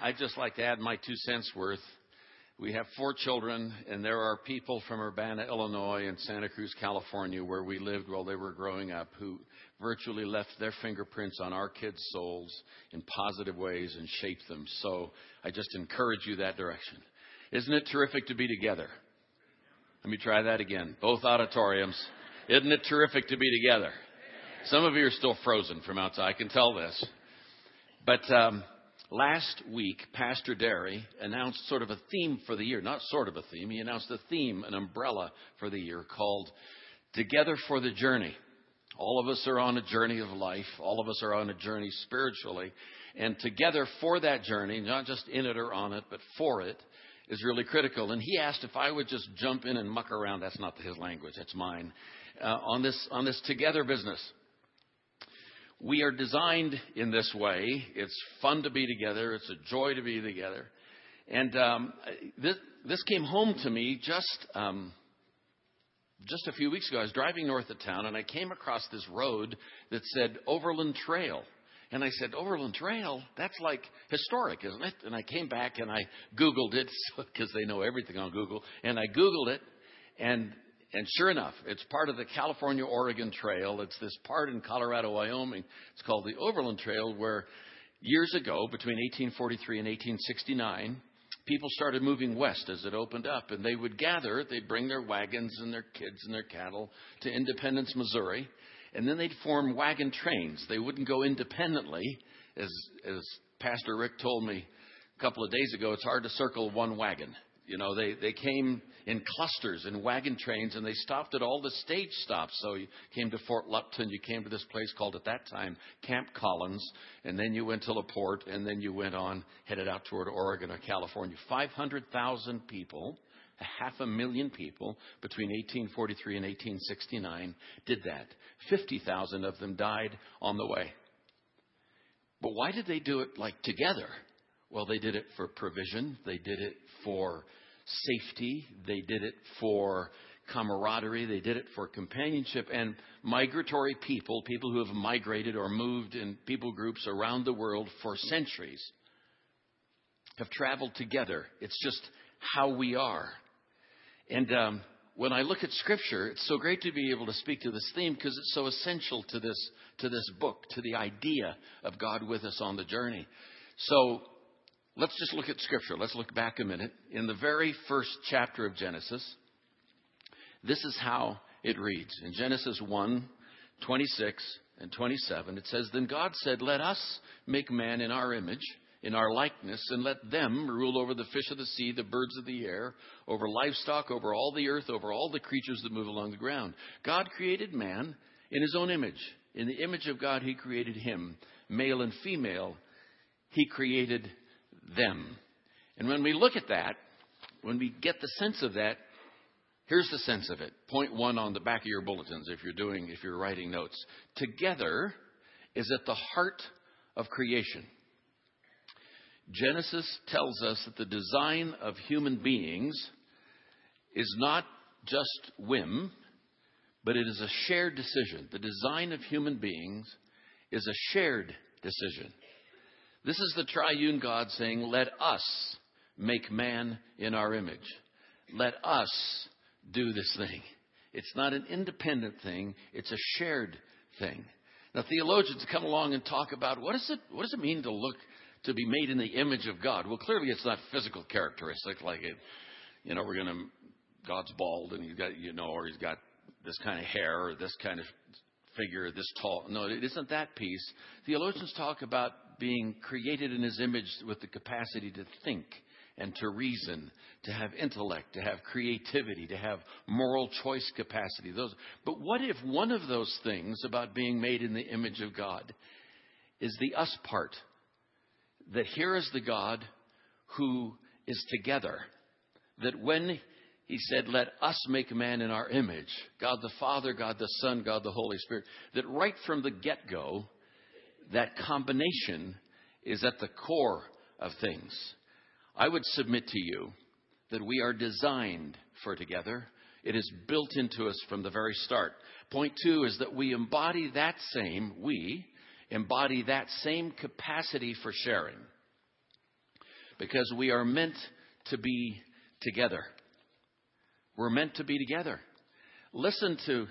I'd just like to add my two cents worth. We have four children, and there are people from Urbana, Illinois, and Santa Cruz, California, where we lived while they were growing up, who virtually left their fingerprints on our kids' souls in positive ways and shaped them. So I just encourage you that direction. Isn't it terrific to be together? Let me try that again. Both auditoriums. Isn't it terrific to be together? Some of you are still frozen from outside. I can tell this. But um, last week, Pastor Derry announced sort of a theme for the year. Not sort of a theme. He announced a theme, an umbrella for the year called Together for the Journey. All of us are on a journey of life. All of us are on a journey spiritually. And together for that journey, not just in it or on it, but for it, is really critical. And he asked if I would just jump in and muck around. That's not his language, that's mine. Uh, on this on this together business. We are designed in this way. It's fun to be together. It's a joy to be together. And um, this this came home to me just um, just a few weeks ago. I was driving north of town and I came across this road that said Overland Trail. And I said, Overland Trail? That's like historic, isn't it? And I came back and I Googled it because they know everything on Google. And I Googled it, and and sure enough, it's part of the California Oregon Trail. It's this part in Colorado, Wyoming. It's called the Overland Trail, where years ago, between 1843 and 1869, people started moving west as it opened up, and they would gather. They'd bring their wagons and their kids and their cattle to Independence, Missouri, and then they'd form wagon trains. They wouldn't go independently, as as Pastor Rick told me a couple of days ago. It's hard to circle one wagon. You know, they, they came in clusters in wagon trains and they stopped at all the stage stops. So you came to Fort Lupton, you came to this place called at that time Camp Collins, and then you went to LaPorte, and then you went on, headed out toward Oregon or California. 500,000 people, a half a million people between 1843 and 1869 did that. 50,000 of them died on the way. But why did they do it like together? Well, they did it for provision, they did it for safety, they did it for camaraderie, they did it for companionship, and migratory people, people who have migrated or moved in people groups around the world for centuries, have traveled together. It's just how we are. And um, when I look at Scripture, it's so great to be able to speak to this theme because it's so essential to this to this book, to the idea of God with us on the journey. So let's just look at Scripture. Let's look back a minute. In the very first chapter of Genesis, this is how it reads. In Genesis 1 26 and 27, it says, Then God said, Let us make man in our image, in our likeness, and let them rule over the fish of the sea, the birds of the air, over livestock, over all the earth, over all the creatures that move along the ground. God created man in his own image. In the image of God, he created him. Male and female, he created them. And when we look at that, when we get the sense of that, here's the sense of it. Point one on the back of your bulletins if you're doing, if you're writing notes. Together is at the heart of creation. Genesis tells us that the design of human beings is not just whim, but it is a shared decision. The design of human beings is a shared decision. This is the triune God saying, Let us make man in our image. Let us do this thing. It's not an independent thing, it's a shared thing. Now, theologians come along and talk about what, is it, what does it mean to look to be made in the image of God? Well, clearly it's not physical characteristic like it, you know, we're going to, God's bald and he's got, you know, or he's got this kind of hair or this kind of figure, this tall. No, it isn't that piece. Theologians talk about being created in his image with the capacity to think and to reason, to have intellect, to have creativity, to have moral choice capacity. Those, but what if one of those things about being made in the image of God is the us part? That here is the God who is together. That when he said, Let us make man in our image, God the Father, God the Son, God the Holy Spirit, that right from the get go, that combination is at the core of things. I would submit to you that we are designed for together. It is built into us from the very start. Point two is that we embody that same, we embody that same capacity for sharing. because we are meant to be together. We're meant to be together. Listen to,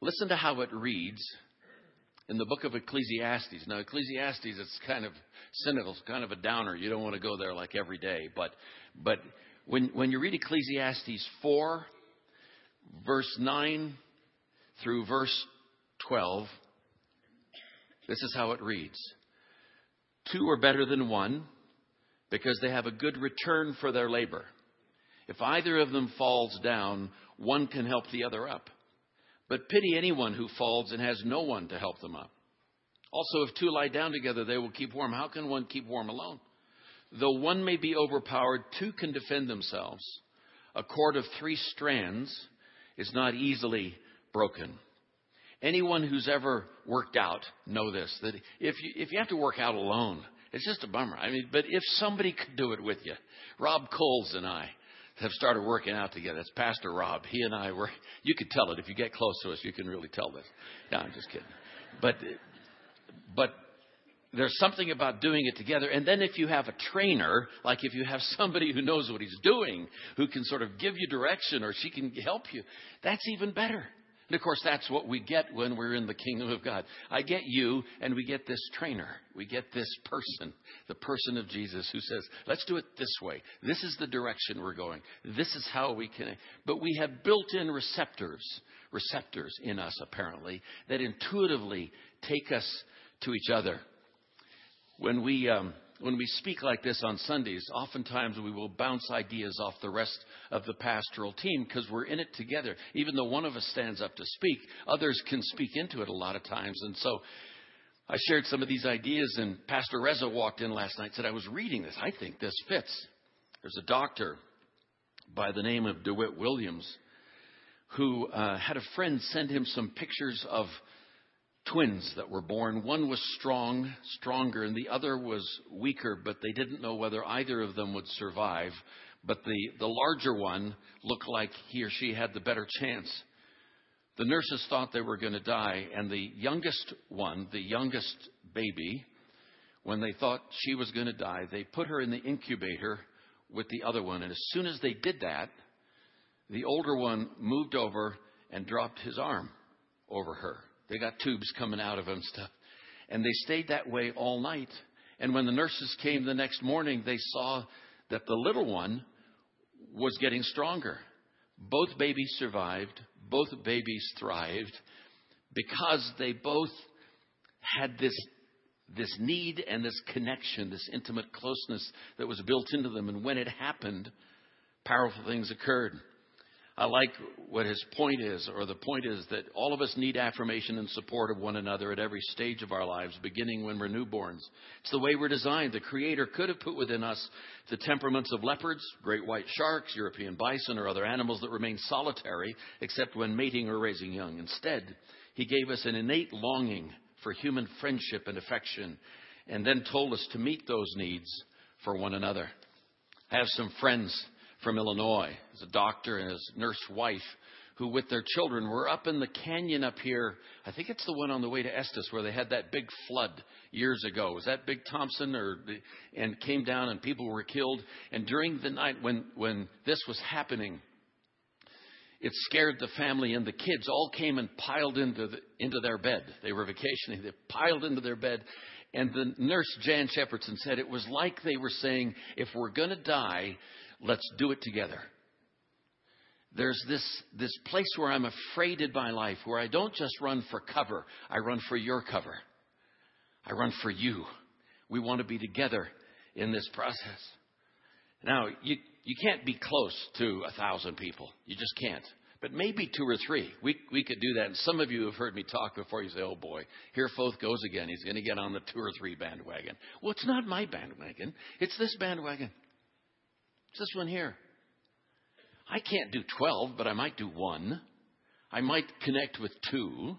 listen to how it reads in the book of Ecclesiastes. Now, Ecclesiastes is kind of cynical, it's kind of a downer. You don't want to go there like every day. But, but when, when you read Ecclesiastes 4, verse 9 through verse 12, this is how it reads Two are better than one because they have a good return for their labor. If either of them falls down, one can help the other up. But pity anyone who falls and has no one to help them up. Also, if two lie down together, they will keep warm. How can one keep warm alone? Though one may be overpowered, two can defend themselves. A cord of three strands is not easily broken. Anyone who's ever worked out know this that if you, if you have to work out alone, it's just a bummer. I mean, but if somebody could do it with you, Rob Coles and I have started working out together. It's Pastor Rob. He and I were, you could tell it. If you get close to us, you can really tell this. No, I'm just kidding. But, but there's something about doing it together. And then if you have a trainer, like if you have somebody who knows what he's doing, who can sort of give you direction or she can help you, that's even better. And of course, that's what we get when we're in the kingdom of God. I get you, and we get this trainer. We get this person, the person of Jesus, who says, let's do it this way. This is the direction we're going. This is how we can. But we have built in receptors, receptors in us, apparently, that intuitively take us to each other. When we. Um, when we speak like this on Sundays, oftentimes we will bounce ideas off the rest of the pastoral team because we're in it together. Even though one of us stands up to speak, others can speak into it a lot of times. And so I shared some of these ideas, and Pastor Reza walked in last night and said, I was reading this. I think this fits. There's a doctor by the name of DeWitt Williams who uh, had a friend send him some pictures of twins that were born. One was strong, stronger, and the other was weaker, but they didn't know whether either of them would survive. But the, the larger one looked like he or she had the better chance. The nurses thought they were going to die, and the youngest one, the youngest baby, when they thought she was going to die, they put her in the incubator with the other one. And as soon as they did that, the older one moved over and dropped his arm over her. They got tubes coming out of them stuff. And they stayed that way all night. And when the nurses came the next morning, they saw that the little one was getting stronger. Both babies survived. Both babies thrived because they both had this, this need and this connection, this intimate closeness that was built into them. And when it happened, powerful things occurred. I like what his point is, or the point is that all of us need affirmation and support of one another at every stage of our lives, beginning when we're newborns. It's the way we're designed. The Creator could have put within us the temperaments of leopards, great white sharks, European bison, or other animals that remain solitary except when mating or raising young. Instead, He gave us an innate longing for human friendship and affection, and then told us to meet those needs for one another. Have some friends from Illinois. He's a doctor and his nurse wife who, with their children, were up in the canyon up here. I think it's the one on the way to Estes where they had that big flood years ago. Was that Big Thompson or and came down and people were killed? And during the night when when this was happening, it scared the family and the kids all came and piled into the, into their bed. They were vacationing. They piled into their bed. And the nurse, Jan Shepardson, said it was like they were saying, if we're going to die, Let's do it together. There's this, this place where I'm afraid in my life where I don't just run for cover, I run for your cover. I run for you. We want to be together in this process. Now, you, you can't be close to a thousand people. You just can't. But maybe two or three. We, we could do that. And some of you have heard me talk before. You say, oh boy, here Foth goes again. He's going to get on the two or three bandwagon. Well, it's not my bandwagon. It's this bandwagon. It's this one here. I can't do 12, but I might do one. I might connect with two.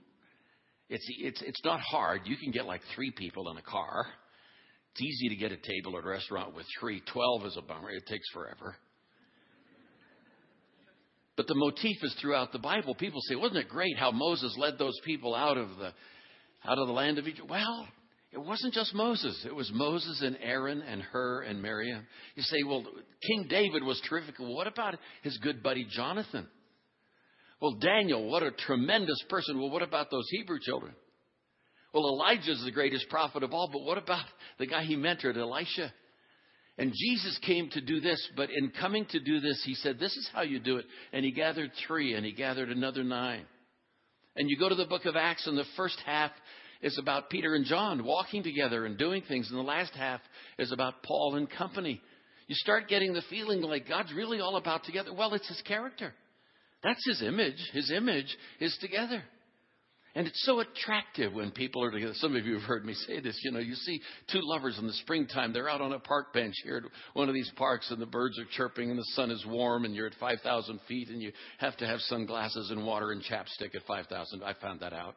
It's, it's, it's not hard. You can get like three people in a car. It's easy to get a table at a restaurant with three. 12 is a bummer. It takes forever. But the motif is throughout the Bible. People say, wasn't it great how Moses led those people out of the, out of the land of Egypt? Well, It wasn't just Moses. It was Moses and Aaron and Hur and Miriam. You say, well, King David was terrific. What about his good buddy Jonathan? Well, Daniel, what a tremendous person. Well, what about those Hebrew children? Well, Elijah is the greatest prophet of all, but what about the guy he mentored, Elisha? And Jesus came to do this, but in coming to do this, he said, This is how you do it. And he gathered three, and he gathered another nine. And you go to the book of Acts, and the first half is about Peter and John walking together and doing things, and the last half is about Paul and company. You start getting the feeling like God's really all about together. Well, it's his character. That's his image. His image is together. And it's so attractive when people are together. Some of you have heard me say this. You know, you see two lovers in the springtime. They're out on a park bench here at one of these parks, and the birds are chirping, and the sun is warm, and you're at 5,000 feet, and you have to have sunglasses and water and chapstick at 5,000. I found that out.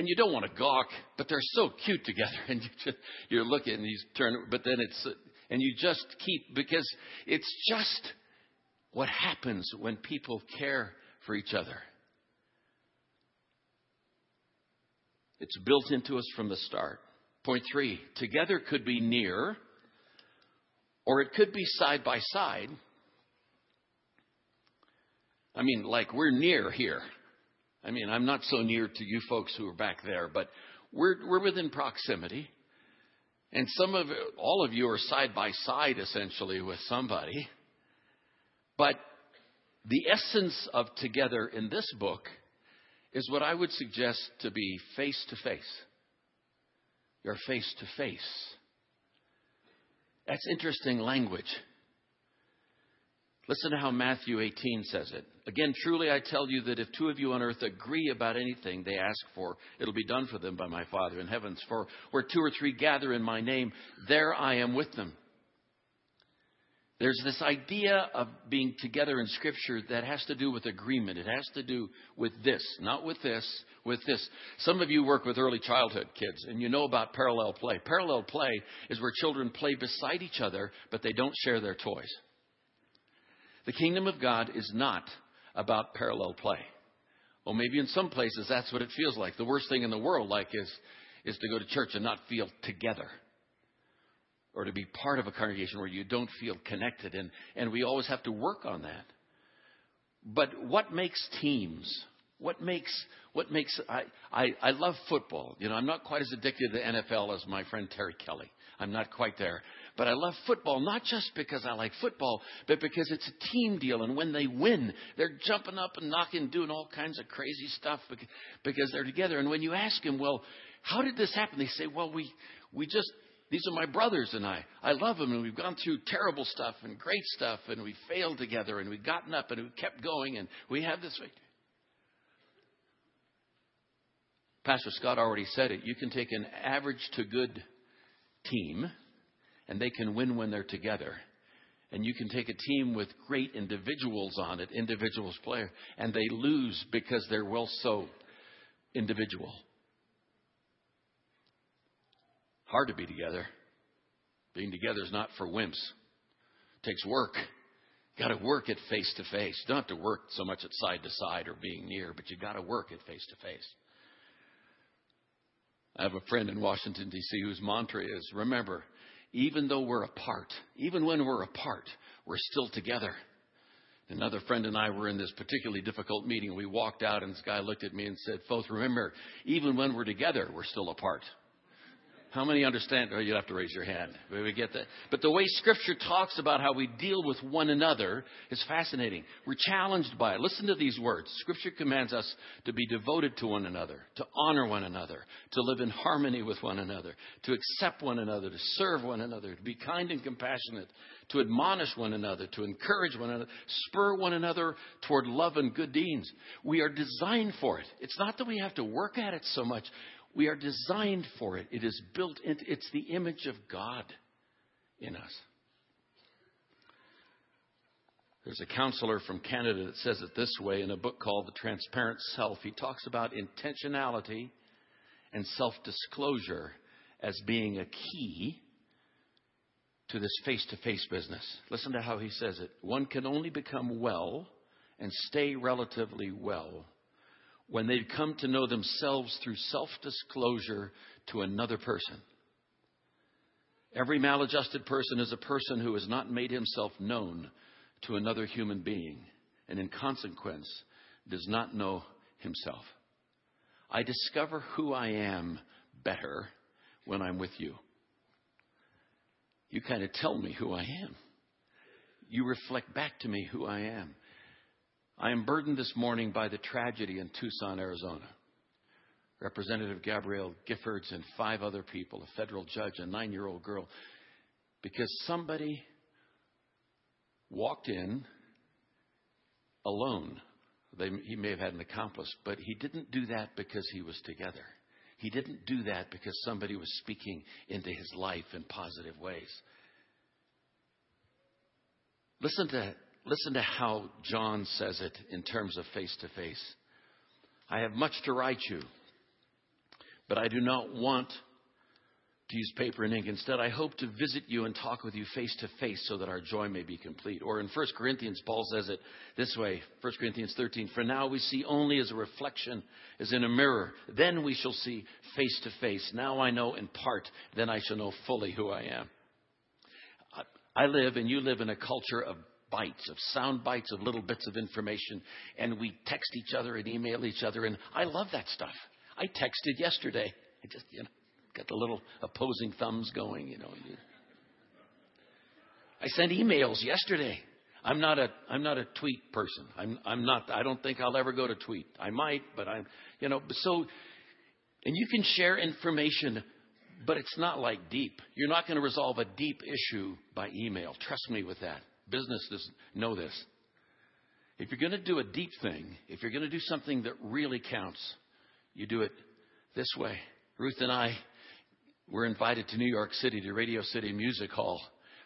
And you don't want to gawk, but they're so cute together, and you just, you're looking, and you turn, but then it's, and you just keep because it's just what happens when people care for each other. It's built into us from the start. Point three together could be near, or it could be side by side. I mean, like we're near here. I mean, I'm not so near to you folks who are back there, but we're, we're within proximity. And some of, all of you are side by side essentially with somebody. But the essence of together in this book is what I would suggest to be face to face. You're face to face. That's interesting language. Listen to how Matthew 18 says it. Again, truly I tell you that if two of you on earth agree about anything they ask for, it'll be done for them by my Father in heavens. For where two or three gather in my name, there I am with them. There's this idea of being together in Scripture that has to do with agreement. It has to do with this, not with this, with this. Some of you work with early childhood kids, and you know about parallel play. Parallel play is where children play beside each other, but they don't share their toys. The kingdom of God is not about parallel play. Well, maybe in some places that's what it feels like. The worst thing in the world, like, is, is to go to church and not feel together or to be part of a congregation where you don't feel connected. And, and we always have to work on that. But what makes teams? What makes, what makes, I, I, I love football. You know, I'm not quite as addicted to the NFL as my friend Terry Kelly. I'm not quite there. But I love football, not just because I like football, but because it's a team deal. And when they win, they're jumping up and knocking, doing all kinds of crazy stuff because they're together. And when you ask them, well, how did this happen? They say, well, we, we just these are my brothers and I. I love them and we've gone through terrible stuff and great stuff and we failed together and we've gotten up and we kept going and we have this. Pastor Scott already said it. You can take an average to good team and they can win when they're together. And you can take a team with great individuals on it, individuals player, and they lose because they're well so individual. Hard to be together. Being together is not for wimps. It takes work. Got to work it face to face. Don't have to work so much at side to side or being near, but you got to work it face to face. I have a friend in Washington D.C. whose mantra is, "Remember, even though we're apart, even when we're apart, we're still together." Another friend and I were in this particularly difficult meeting. We walked out, and this guy looked at me and said, Foth, remember, even when we're together, we're still apart." How many understand? Oh, you have to raise your hand. We get that. But the way Scripture talks about how we deal with one another is fascinating. We're challenged by it. Listen to these words. Scripture commands us to be devoted to one another, to honor one another, to live in harmony with one another, to accept one another, to serve one another, to be kind and compassionate, to admonish one another, to encourage one another, spur one another toward love and good deeds. We are designed for it. It's not that we have to work at it so much. We are designed for it. It is built into it's the image of God in us. There's a counselor from Canada that says it this way in a book called The Transparent Self. He talks about intentionality and self disclosure as being a key to this face to face business. Listen to how he says it. One can only become well and stay relatively well when they'd come to know themselves through self disclosure to another person. Every maladjusted person is a person who has not made himself known to another human being and, in consequence, does not know himself. I discover who I am better when I'm with you. You kind of tell me who I am. You reflect back to me who I am. I am burdened this morning by the tragedy in Tucson, Arizona. Representative Gabrielle Giffords and five other people, a federal judge, a nine year old girl, because somebody walked in alone. They, he may have had an accomplice, but he didn't do that because he was together. He didn't do that because somebody was speaking into his life in positive ways. Listen to Listen to how John says it in terms of face to face. I have much to write you, but I do not want to use paper and ink. Instead, I hope to visit you and talk with you face to face so that our joy may be complete. Or in 1 Corinthians, Paul says it this way 1 Corinthians 13 For now we see only as a reflection, as in a mirror. Then we shall see face to face. Now I know in part, then I shall know fully who I am. I live and you live in a culture of bites, of sound bites, of little bits of information, and we text each other and email each other, and I love that stuff. I texted yesterday. I just, you know, got the little opposing thumbs going, you know. I sent emails yesterday. I'm not a I'm not a tweet person. I'm I'm not I don't think I'll ever go to tweet. I might, but I'm you know, so and you can share information but it's not like deep. You're not going to resolve a deep issue by email. Trust me with that businesses know this. If you're going to do a deep thing, if you're going to do something that really counts, you do it this way. Ruth and I were invited to New York City to Radio City Music Hall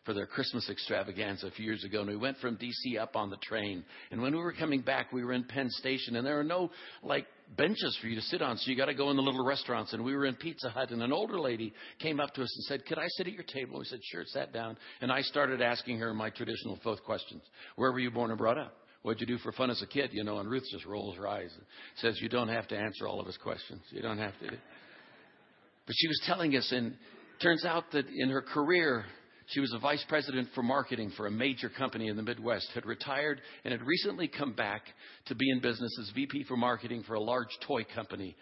for their Christmas extravaganza a few years ago. And we went from DC up on the train. And when we were coming back, we were in Penn Station, and there are no like benches for you to sit on, so you got to go in the little restaurants. And we were in Pizza Hut, and an older lady came up to us and said, "Could I sit at your table?" We said, "Sure." Sat down, and I started asking her my traditional Foth questions: Where were you born and brought up? What'd you do for fun as a kid? You know, and Ruth just rolls her eyes and says, "You don't have to answer all of his questions. You don't have to." But she was telling us, and turns out that in her career, she was a vice president for marketing for a major company in the Midwest, had retired, and had recently come back to be in business as VP for marketing for a large toy company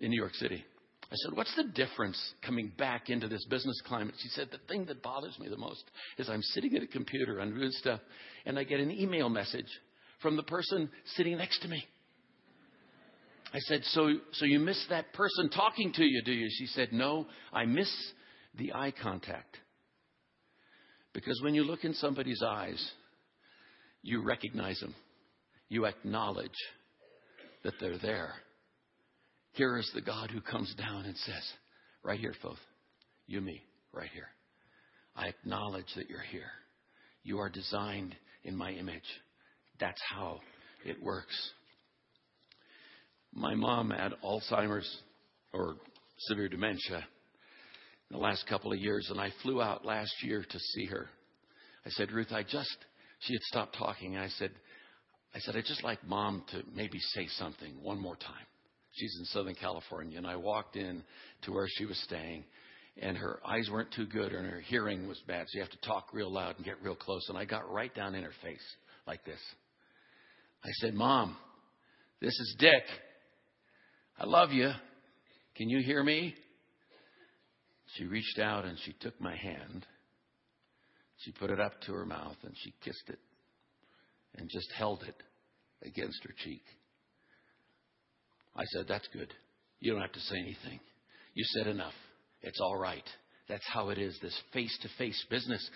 in New York City. I said, What's the difference coming back into this business climate? She said, The thing that bothers me the most is I'm sitting at a computer, I'm doing stuff, and I get an email message from the person sitting next to me. I said, So, so you miss that person talking to you, do you? She said, No, I miss the eye contact. Because when you look in somebody's eyes, you recognize them. You acknowledge that they're there. Here is the God who comes down and says, Right here, Foth, you, me, right here. I acknowledge that you're here. You are designed in my image. That's how it works. My mom had Alzheimer's or severe dementia the last couple of years, and I flew out last year to see her. I said, Ruth, I just, she had stopped talking. and I said, I said, I'd just like mom to maybe say something one more time. She's in Southern California, and I walked in to where she was staying, and her eyes weren't too good, and her hearing was bad, so you have to talk real loud and get real close. And I got right down in her face like this. I said, Mom, this is Dick. I love you. Can you hear me? She reached out and she took my hand. She put it up to her mouth and she kissed it and just held it against her cheek. I said, That's good. You don't have to say anything. You said enough. It's all right. That's how it is, this face to face business.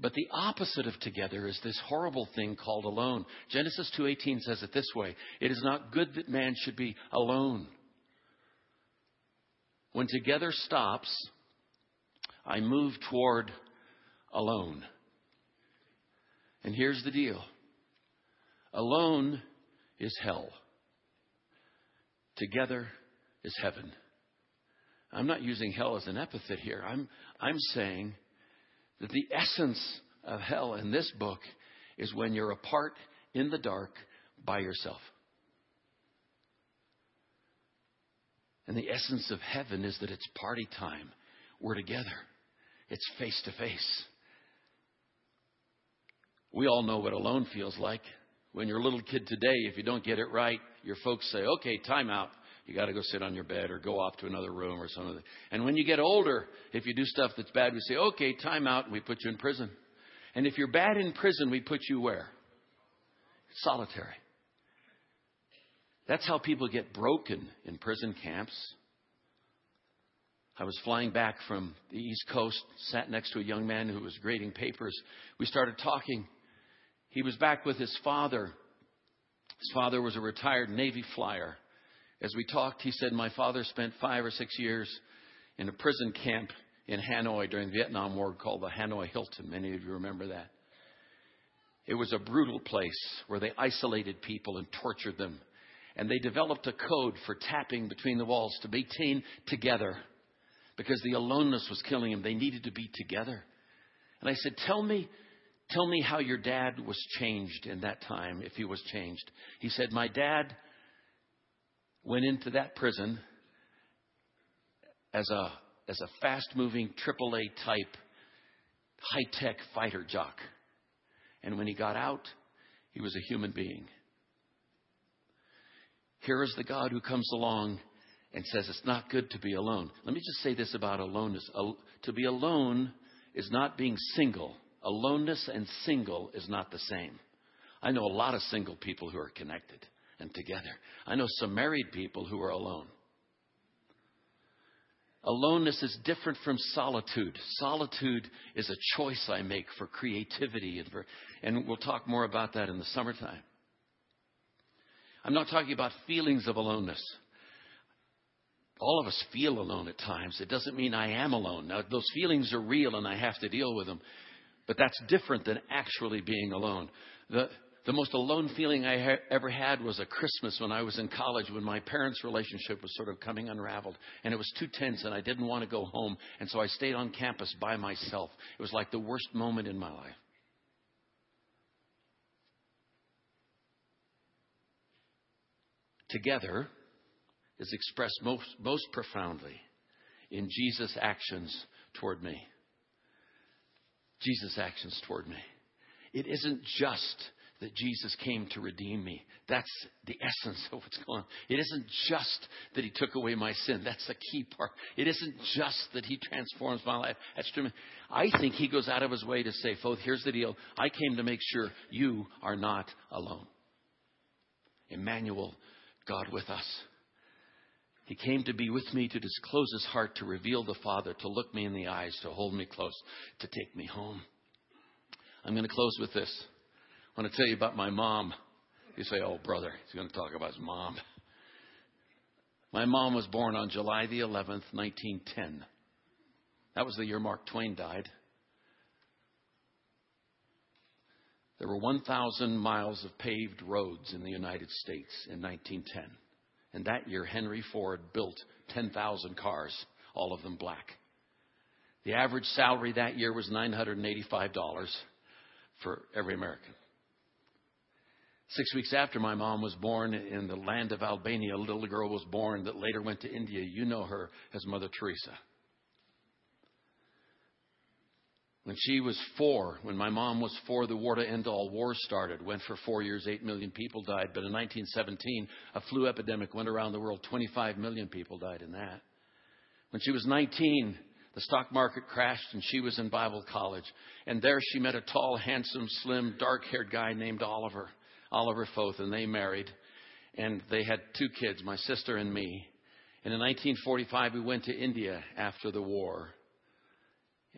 But the opposite of together is this horrible thing called alone. Genesis 2:18 says it this way: It is not good that man should be alone. When together stops, I move toward alone. And here's the deal alone is hell, together is heaven. I'm not using hell as an epithet here. I'm, I'm saying that the essence of hell in this book is when you're apart in the dark by yourself. And the essence of heaven is that it's party time. We're together. It's face to face. We all know what alone feels like. When you're a little kid today, if you don't get it right, your folks say, okay, time out. You got to go sit on your bed or go off to another room or something. And when you get older, if you do stuff that's bad, we say, okay, time out, and we put you in prison. And if you're bad in prison, we put you where? Solitary. That's how people get broken in prison camps. I was flying back from the East Coast, sat next to a young man who was grading papers. We started talking. He was back with his father. His father was a retired Navy flyer. As we talked, he said, My father spent five or six years in a prison camp in Hanoi during the Vietnam War called the Hanoi Hilton. Many of you remember that. It was a brutal place where they isolated people and tortured them. And they developed a code for tapping between the walls to maintain together because the aloneness was killing him. They needed to be together. And I said, Tell me, tell me how your dad was changed in that time, if he was changed. He said, My dad went into that prison as a, as a fast moving AAA type, high tech fighter jock. And when he got out, he was a human being. Here is the God who comes along and says it's not good to be alone. Let me just say this about aloneness. To be alone is not being single. Aloneness and single is not the same. I know a lot of single people who are connected and together. I know some married people who are alone. Aloneness is different from solitude. Solitude is a choice I make for creativity, and, for, and we'll talk more about that in the summertime. I'm not talking about feelings of aloneness. All of us feel alone at times. It doesn't mean I am alone. Now, those feelings are real and I have to deal with them. But that's different than actually being alone. The, the most alone feeling I ha- ever had was a Christmas when I was in college when my parents' relationship was sort of coming unraveled. And it was too tense and I didn't want to go home. And so I stayed on campus by myself. It was like the worst moment in my life. Together is expressed most, most profoundly in Jesus' actions toward me. Jesus' actions toward me. It isn't just that Jesus came to redeem me. That's the essence of what's going on. It isn't just that He took away my sin. That's the key part. It isn't just that He transforms my life. That's true. I think He goes out of His way to say, Foth, here's the deal. I came to make sure you are not alone. Emmanuel, God with us. He came to be with me, to disclose his heart, to reveal the Father, to look me in the eyes, to hold me close, to take me home. I'm going to close with this. I want to tell you about my mom. You say, oh, brother, he's going to talk about his mom. My mom was born on July the 11th, 1910. That was the year Mark Twain died. There were 1,000 miles of paved roads in the United States in 1910. And that year, Henry Ford built 10,000 cars, all of them black. The average salary that year was $985 for every American. Six weeks after my mom was born in the land of Albania, a little girl was born that later went to India. You know her as Mother Teresa. When she was four, when my mom was four, the war to end all wars started. Went for four years, eight million people died. But in 1917, a flu epidemic went around the world. 25 million people died in that. When she was 19, the stock market crashed and she was in Bible college. And there she met a tall, handsome, slim, dark haired guy named Oliver, Oliver Foth, and they married. And they had two kids, my sister and me. And in 1945, we went to India after the war.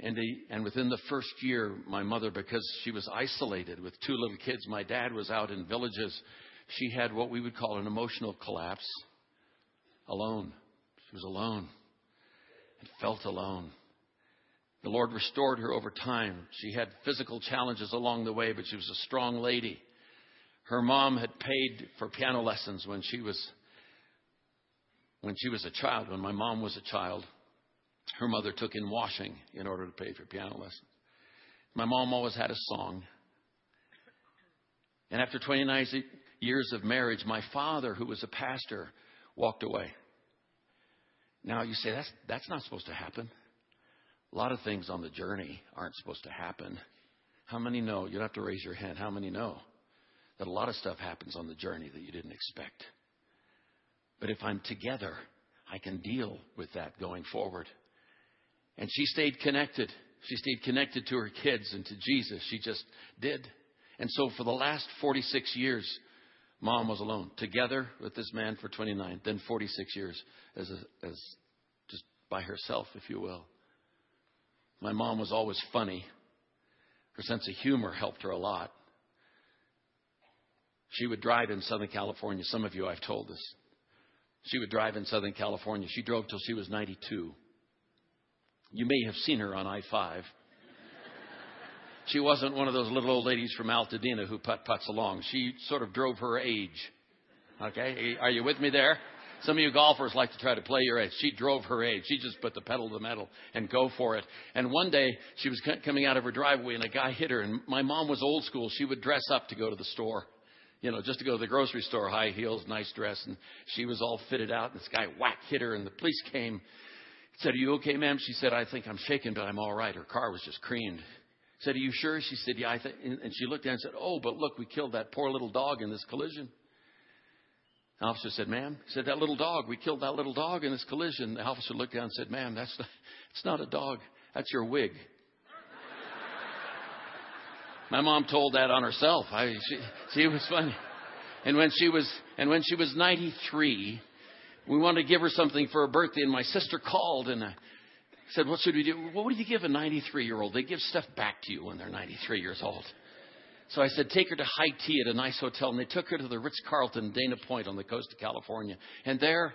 And, he, and within the first year, my mother, because she was isolated with two little kids, my dad was out in villages. She had what we would call an emotional collapse. Alone. She was alone and felt alone. The Lord restored her over time. She had physical challenges along the way, but she was a strong lady. Her mom had paid for piano lessons when she was when she was a child, when my mom was a child her mother took in washing in order to pay for piano lessons. My mom always had a song. And after 29 years of marriage, my father, who was a pastor, walked away. Now you say that's that's not supposed to happen. A lot of things on the journey aren't supposed to happen. How many know? You don't have to raise your hand. How many know that a lot of stuff happens on the journey that you didn't expect? But if I'm together, I can deal with that going forward. And she stayed connected. She stayed connected to her kids and to Jesus. She just did. And so for the last 46 years, mom was alone, together with this man for 29, then 46 years as, a, as just by herself, if you will. My mom was always funny. Her sense of humor helped her a lot. She would drive in Southern California. Some of you I've told this. She would drive in Southern California. She drove till she was 92. You may have seen her on I 5. She wasn't one of those little old ladies from Altadena who putt putts along. She sort of drove her age. Okay? Are you with me there? Some of you golfers like to try to play your age. She drove her age. She just put the pedal to the metal and go for it. And one day she was coming out of her driveway and a guy hit her. And my mom was old school. She would dress up to go to the store you know, just to go to the grocery store, high heels, nice dress, and she was all fitted out. And this guy whack hit her, and the police came. Said, "Are you okay, ma'am?" She said, "I think I'm shaking, but I'm all right." Her car was just creamed. He said, "Are you sure?" She said, "Yeah." I think. And she looked down and said, "Oh, but look, we killed that poor little dog in this collision." The officer said, "Ma'am," he said, "That little dog. We killed that little dog in this collision." The officer looked down and said, "Ma'am, that's not, it's not a dog. That's your wig." My mom told that on herself. I, she, she was funny. And when she was, and when she was 93, we wanted to give her something for her birthday, and my sister called and I said, "What should we do? What would you give a 93 year old? They give stuff back to you when they're 93 years old." So I said, "Take her to high tea at a nice hotel," and they took her to the Ritz Carlton Dana Point on the coast of California. And there,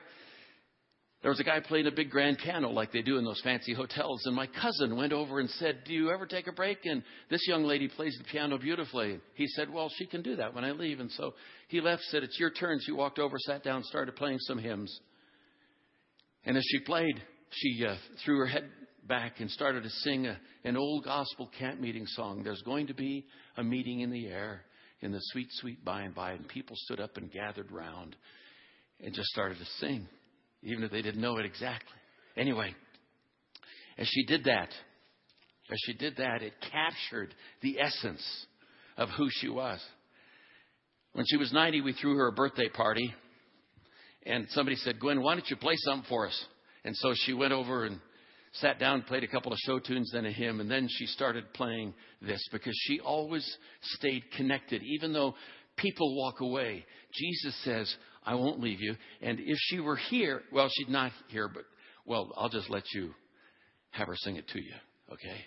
there was a guy playing a big grand piano like they do in those fancy hotels. And my cousin went over and said, Do you ever take a break? And this young lady plays the piano beautifully. He said, Well, she can do that when I leave. And so he left, said, It's your turn. She walked over, sat down, started playing some hymns. And as she played, she uh, threw her head back and started to sing a, an old gospel camp meeting song. There's going to be a meeting in the air in the sweet, sweet by and by. And people stood up and gathered round and just started to sing even if they didn't know it exactly. Anyway, as she did that, as she did that, it captured the essence of who she was. When she was 90, we threw her a birthday party, and somebody said, Gwen, why don't you play something for us? And so she went over and sat down, played a couple of show tunes, then a hymn, and then she started playing this because she always stayed connected. Even though people walk away, Jesus says, I won't leave you. And if she were here, well, she's not here, but, well, I'll just let you have her sing it to you, okay?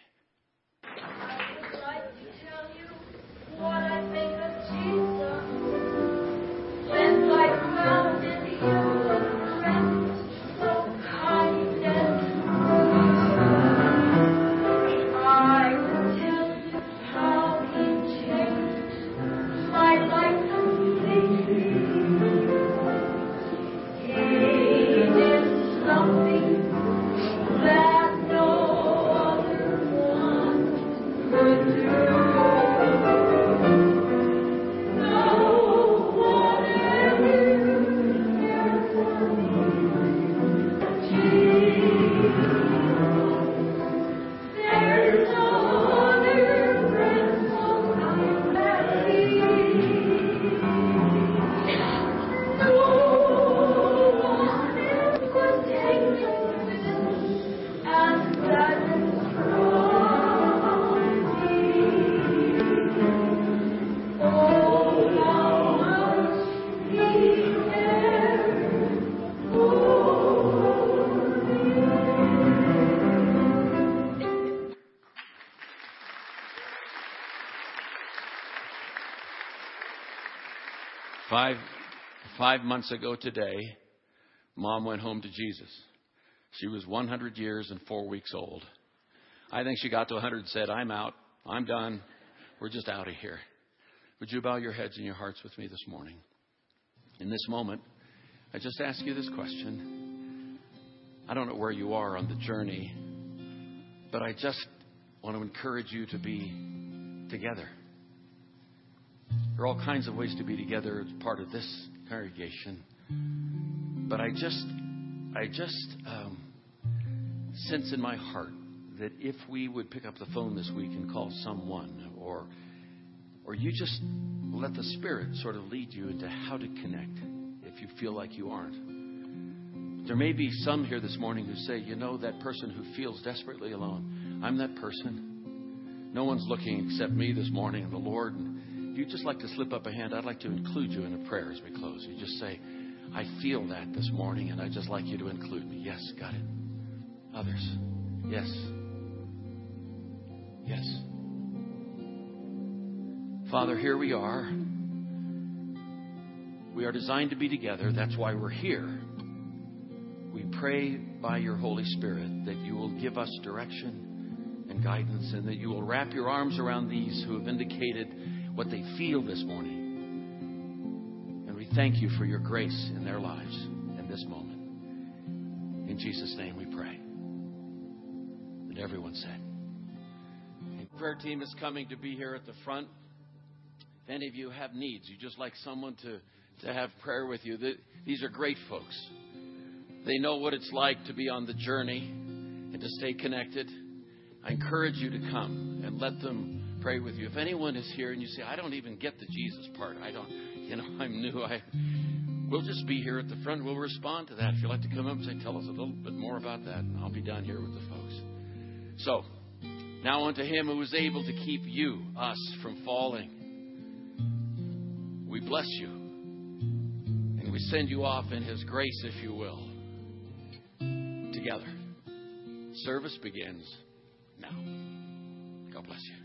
Five, five months ago today, mom went home to Jesus. She was 100 years and four weeks old. I think she got to 100 and said, I'm out. I'm done. We're just out of here. Would you bow your heads and your hearts with me this morning? In this moment, I just ask you this question. I don't know where you are on the journey, but I just want to encourage you to be together. There are all kinds of ways to be together as part of this congregation. But I just I just um, sense in my heart that if we would pick up the phone this week and call someone, or or you just let the Spirit sort of lead you into how to connect if you feel like you aren't. There may be some here this morning who say, you know, that person who feels desperately alone. I'm that person. No one's looking except me this morning and the Lord. And if you'd just like to slip up a hand, I'd like to include you in a prayer as we close. You just say, I feel that this morning, and I'd just like you to include me. Yes, got it. Others. Yes. Yes. Father, here we are. We are designed to be together. That's why we're here. We pray by your Holy Spirit that you will give us direction and guidance and that you will wrap your arms around these who have indicated what they feel this morning. And we thank you for your grace in their lives in this moment. In Jesus' name we pray. And everyone said. Prayer team is coming to be here at the front. If any of you have needs, you just like someone to, to have prayer with you, these are great folks. They know what it's like to be on the journey and to stay connected. I encourage you to come and let them pray with you. If anyone is here and you say, I don't even get the Jesus part, I don't, you know, I'm new, I, we'll just be here at the front. We'll respond to that. If you'd like to come up and say, tell us a little bit more about that, and I'll be down here with the folks. So, now unto him who is able to keep you, us, from falling we bless you. And we send you off in His grace, if you will, together. Service begins now. God bless you.